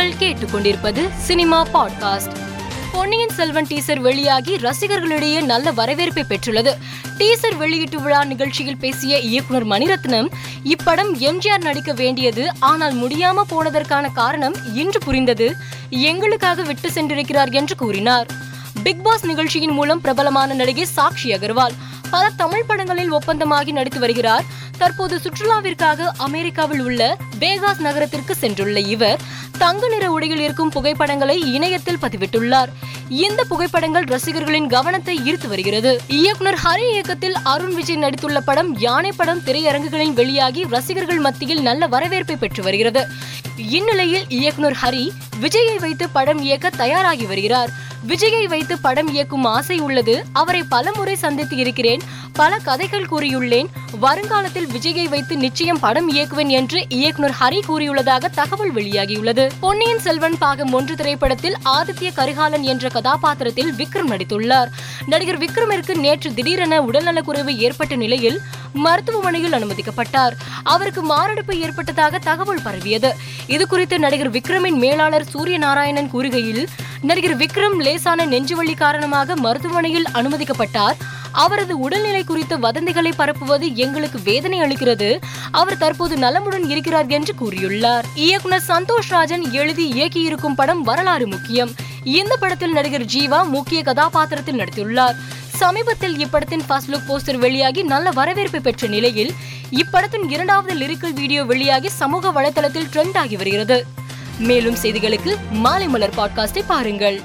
நீங்கள் கேட்டுக்கொண்டிருப்பது cinema podcast. பொன்னியின் Selvan teaser வெளியாகி ரசிகர்களிடையே நல்ல வரவேற்பை பெற்றுள்ளது. டீசர் வெளியீட்டு விழா நிகழ்ச்சியில் பேசிய இயக்குனர் மணிரத்னம் இப்படம் எம்ஜிஆர் நடிக்க வேண்டியது ஆனால் முடியாம போனதற்கான காரணம் இன்று புரிந்தது. எங்களுக்காக விட்டு சென்றிருக்கிறார் என்று கூறினார். பிக் பாஸ் நிகழ்ச்சியின் மூலம் பிரபலமான நடிகை சாக்ஷி அகர்வால் பல தமிழ் படங்களில் ஒப்பந்தமாகி நடித்து வருகிறார். தற்போது சுற்றுலாவிற்காக அமெரிக்காவில் உள்ள வேகாஸ் நகரத்திற்கு சென்றுள்ள இவர் தங்க நிற உடையில் இருக்கும் புகைப்படங்களை இணையத்தில் பதிவிட்டுள்ளார். இந்த புகைப்படங்கள் ரசிகர்களின் கவனத்தை ஈர்த்து வருகிறது. இயக்குனர் ஹரி இயக்கத்தில் அருண் விஜய் நடித்துள்ள படம் யானை படம் திரையரங்குகளில் வெளியாகி ரசிகர்கள் மத்தியில் நல்ல வரவேற்பை பெற்று வருகிறது. இந்நிலையில் இயக்குனர் ஹரி விஜயை வைத்து படம் இயக்க தயாராகி வருகிறார். விஜயை வைத்து படம் இயக்கும் ஆசை உள்ளது. அவரை பலமுறை சந்தித்து இருக்கிறேன். பல கதைகள் கூறியுள்ளேன். வருங்காலத்தில் விஜயை வைத்து நிச்சயம் படம் இயக்குவேன் என்று இயக்குனர் ஹரி கூறியுள்ளதாக தகவல் வெளியாகியுள்ளது. பொன்னியின் செல்வன் பாகம் ஒன்று திரைப்படத்தில் ஆதித்ய கரிகாலன் என்ற கதாபாத்திரத்தில் விக்ரம் நடித்துள்ளார். நடிகர் விக்ரமிற்கு நேற்று திடீரென உடல்நலக்குறைவு ஏற்பட்ட நிலையில் மருத்துவமனையில் அனுமதிக்கப்பட்டார். அவருக்கு மாரடைப்பு ஏற்பட்டதாக தகவல் பரவியது. இது குறித்து நடிகர் விக்ரமின் மேலாளர் சூரிய நாராயணன் கூறுகையில் நடிகர் விக்ரம் லேசான நெஞ்சுவலி காரணமாக மருத்துவமனையில் அனுமதிக்கப்பட்டார். அவரது உடல்நிலை குறித்து வதந்திகளை பரப்புவது எங்களுக்கு வேதனை அளிக்கிறது. அவர் தற்போது நலமுடன் இருக்கிறார் என்று கூறியுள்ளார். இயக்குனர் சந்தோஷ் ராஜன் எழுதி இயக்கியிருக்கும் படம் வரலாறு முக்கியம். இந்த படத்தில் நடிகர் ஜீவா முக்கிய கதாபாத்திரத்தில் நடித்துள்ளார். சமீபத்தில் இப்படத்தின் ஃபர்ஸ்ட் லுக் போஸ்டர் வெளியாகி நல்ல வரவேற்பு பெற்ற நிலையில் இப்படத்தின் இரண்டாவது லிரிக்கல் வீடியோ வெளியாகி சமூக வலைதளத்தில் ட்ரெண்ட் ஆகி வருகிறது. மேலும் செய்திகளுக்கு மாலை மலர் பாட்காஸ்டை பாருங்கள்.